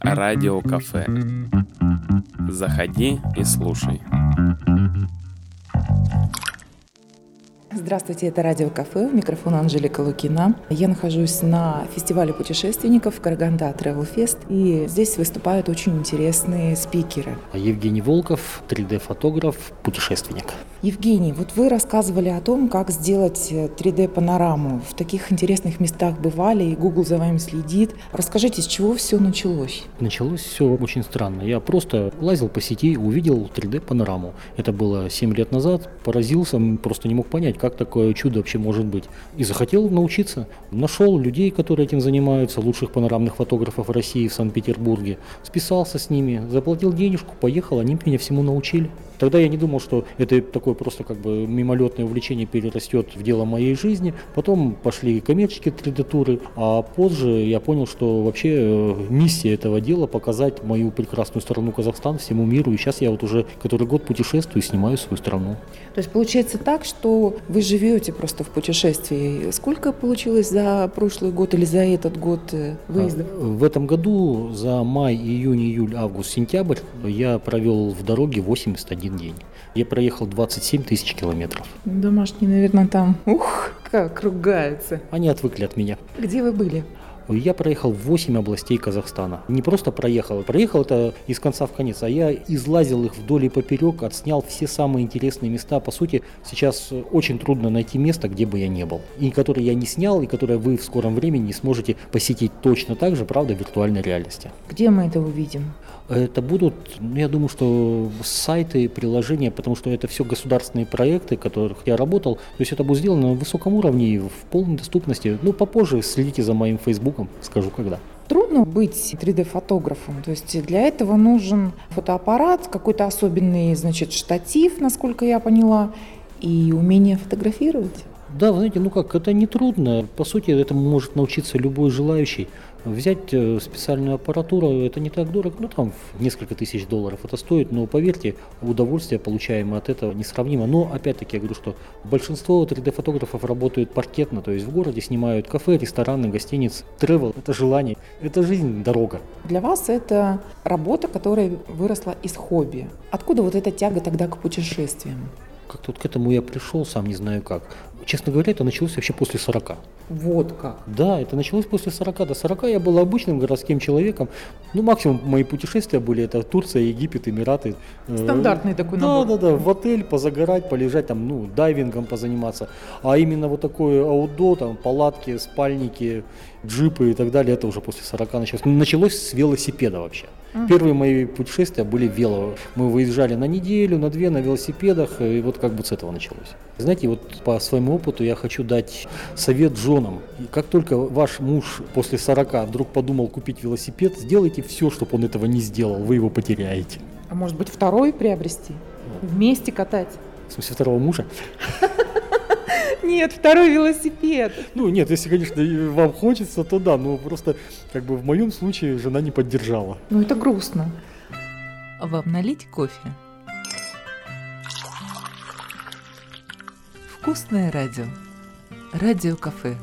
Радио кафе. Заходи и слушай. Здравствуйте, это Радио Кафе, у микрофона Анжелика Лукина. Я нахожусь на фестивале путешественников Караганда Travel Fest, и здесь выступают очень интересные спикеры. Евгений Волков, 3D-фотограф, путешественник. Евгений, вот вы рассказывали о том, как сделать 3D-панораму. В таких интересных местах бывали, и Google за вами следит. Расскажите, с чего все началось? Началось все очень странно. Я просто лазил по сети, увидел 3D-панораму. Это было 7 лет назад, поразился, просто не мог понять, как такое чудо вообще может быть. И захотел научиться. Нашел людей, которые этим занимаются, лучших панорамных фотографов России в Санкт-Петербурге. Списался с ними, заплатил денежку, поехал, они меня всему научили. Тогда я не думал, что это такое просто как бы мимолетное увлечение перерастет в дело моей жизни. Потом пошли коммерческие 3D-туры, а позже я понял, что вообще э, миссия этого дела показать мою прекрасную страну Казахстан всему миру. И сейчас я вот уже который год путешествую и снимаю свою страну. То есть получается так, что вы живете просто в путешествии. Сколько получилось за прошлый год или за этот год э, выездов? А, в этом году за май, июнь, июль, август, сентябрь я провел в дороге 81 один день. Я проехал 27 тысяч километров. Домашние, наверное, там, ух, как ругаются. Они отвыкли от меня. Где вы были? Я проехал 8 областей Казахстана. Не просто проехал, проехал это из конца в конец, а я излазил их вдоль и поперек, отснял все самые интересные места. По сути, сейчас очень трудно найти место, где бы я не был. И которое я не снял, и которое вы в скором времени не сможете посетить точно так же, правда, в виртуальной реальности. Где мы это увидим? Это будут, ну, я думаю, что сайты, приложения, потому что это все государственные проекты, которых я работал. То есть это будет сделано на высоком уровне и в полной доступности. Ну, попозже следите за моим фейсбуком, скажу когда. Трудно быть 3D-фотографом, то есть для этого нужен фотоаппарат, какой-то особенный, значит, штатив, насколько я поняла, и умение фотографировать. Да, вы знаете, ну как, это не трудно. По сути, этому может научиться любой желающий. Взять э, специальную аппаратуру, это не так дорого, ну там несколько тысяч долларов это стоит, но поверьте, удовольствие, получаемое от этого, несравнимо. Но опять-таки я говорю, что большинство 3D-фотографов работают паркетно, то есть в городе снимают кафе, рестораны, гостиницы. Тревел – это желание, это жизнь, дорога. Для вас это работа, которая выросла из хобби. Откуда вот эта тяга тогда к путешествиям? Как-то вот к этому я пришел, сам не знаю как. Честно говоря, это началось вообще после 40. Вот как? Да, это началось после 40. До 40 я был обычным городским человеком. Ну, максимум мои путешествия были это Турция, Египет, Эмираты. Э, Стандартный такой набор. Да, да, да, в отель позагорать, полежать там, ну, дайвингом позаниматься. А именно вот такое аудо, там, палатки, спальники, джипы и так далее, это уже после 40 началось. Ну, началось с велосипеда вообще. Угу. Первые мои путешествия были вело. Мы выезжали на неделю, на две на велосипедах, и вот как бы с этого началось. Знаете, вот по своему опыту я хочу дать совет женам. И как только ваш муж после 40 вдруг подумал купить велосипед, сделайте все, чтобы он этого не сделал, вы его потеряете. А может быть второй приобрести? Вместе катать? В смысле второго мужа? Нет, второй велосипед. Ну, нет, если, конечно, вам хочется, то да, но просто, как бы, в моем случае жена не поддержала. Ну, это грустно. Вам налить кофе? Вкусное радио. Радио-кафе.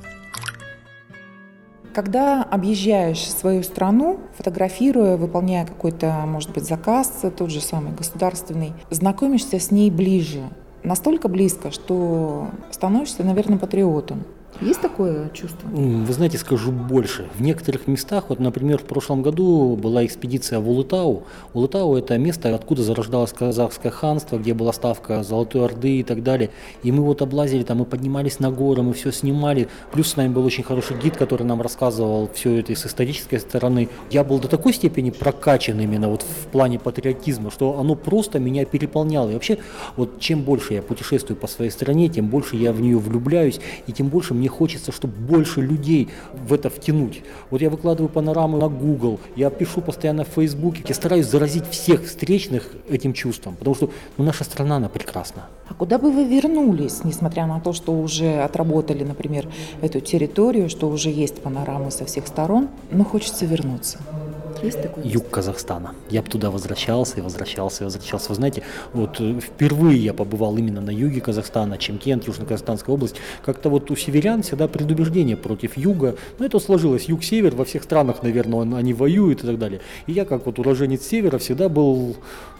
Когда объезжаешь свою страну, фотографируя, выполняя какой-то, может быть, заказ, тот же самый государственный, знакомишься с ней ближе, настолько близко, что становишься, наверное, патриотом. Есть такое чувство? Вы знаете, скажу больше. В некоторых местах, вот, например, в прошлом году была экспедиция в Улытау. Улытау – это место, откуда зарождалось казахское ханство, где была ставка Золотой Орды и так далее. И мы вот облазили там, мы поднимались на горы, мы все снимали. Плюс с нами был очень хороший гид, который нам рассказывал все это с исторической стороны. Я был до такой степени прокачан именно вот в плане патриотизма, что оно просто меня переполняло. И вообще, вот чем больше я путешествую по своей стране, тем больше я в нее влюбляюсь, и тем больше мне хочется, чтобы больше людей в это втянуть. Вот я выкладываю панорамы на Google, я пишу постоянно в Фейсбуке, я стараюсь заразить всех встречных этим чувством, потому что ну, наша страна, она прекрасна. А куда бы вы вернулись, несмотря на то, что уже отработали, например, эту территорию, что уже есть панорамы со всех сторон, но хочется вернуться? Есть такой? Юг Казахстана. Я бы туда возвращался и возвращался и возвращался. Вы знаете, вот э, впервые я побывал именно на юге Казахстана, Чемкент, Южно-Казахстанская область. Как-то вот у северян всегда предубеждение против юга. Ну, это сложилось. Юг-север во всех странах, наверное, он- они воюют и так далее. И я, как вот уроженец севера, всегда был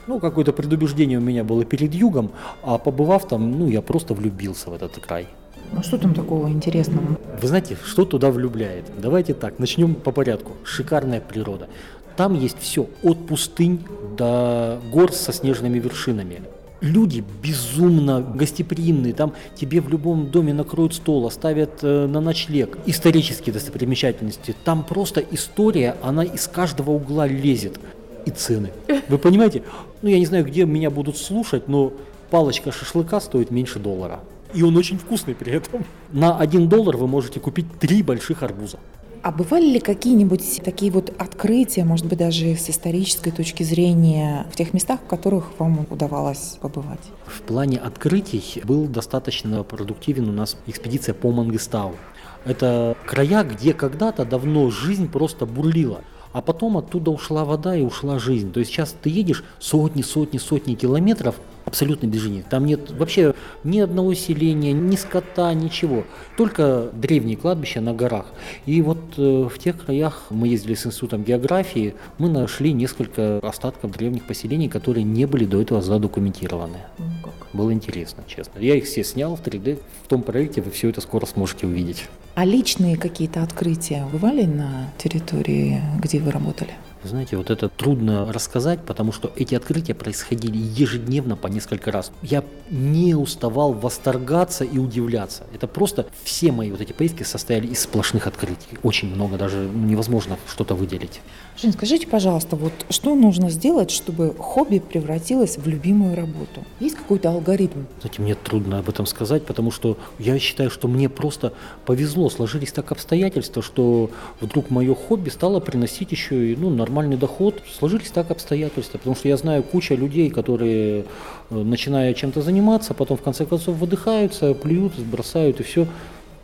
ну, какое-то предубеждение у меня было перед югом, а побывав там, ну, я просто влюбился в этот край. Ну что там такого интересного? Вы знаете, что туда влюбляет? Давайте так, начнем по порядку. Шикарная природа. Там есть все, от пустынь до гор со снежными вершинами. Люди безумно гостеприимные, там тебе в любом доме накроют стол, оставят э, на ночлег. Исторические достопримечательности, там просто история, она из каждого угла лезет. И цены. Вы понимаете? Ну, я не знаю, где меня будут слушать, но палочка шашлыка стоит меньше доллара. И он очень вкусный при этом. На один доллар вы можете купить три больших арбуза. А бывали ли какие-нибудь такие вот открытия, может быть, даже с исторической точки зрения, в тех местах, в которых вам удавалось побывать? В плане открытий был достаточно продуктивен у нас экспедиция по Мангыстау. Это края, где когда-то давно жизнь просто бурлила. А потом оттуда ушла вода и ушла жизнь. То есть сейчас ты едешь сотни, сотни, сотни километров абсолютно без жизни. Там нет вообще ни одного селения, ни скота, ничего. Только древние кладбища на горах. И вот э, в тех краях мы ездили с институтом географии, мы нашли несколько остатков древних поселений, которые не были до этого задокументированы. Ну, как? Было интересно, честно. Я их все снял в 3D. В том проекте вы все это скоро сможете увидеть. А личные какие-то открытия бывали на территории, где вы работали? Знаете, вот это трудно рассказать, потому что эти открытия происходили ежедневно по несколько раз. Я не уставал восторгаться и удивляться. Это просто все мои вот эти поездки состояли из сплошных открытий. Очень много, даже невозможно что-то выделить. Жень, скажите, пожалуйста, вот что нужно сделать, чтобы хобби превратилось в любимую работу? Есть какой-то алгоритм? Знаете, мне трудно об этом сказать, потому что я считаю, что мне просто повезло, сложились так обстоятельства, что вдруг мое хобби стало приносить еще и ну, нормальный доход. Сложились так обстоятельства, потому что я знаю куча людей, которые, э, начиная чем-то заниматься, потом в конце концов выдыхаются, плюют, бросают и все.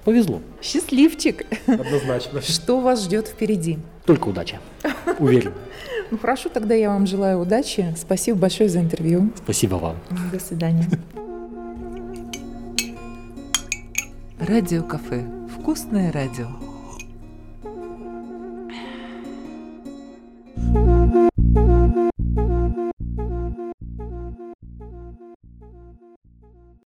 Повезло. Счастливчик! Однозначно. Что вас ждет впереди? Только удача. Уверен. Ну хорошо, тогда я вам желаю удачи. Спасибо большое за интервью. Спасибо вам. До свидания. Радио кафе. Вкусное радио.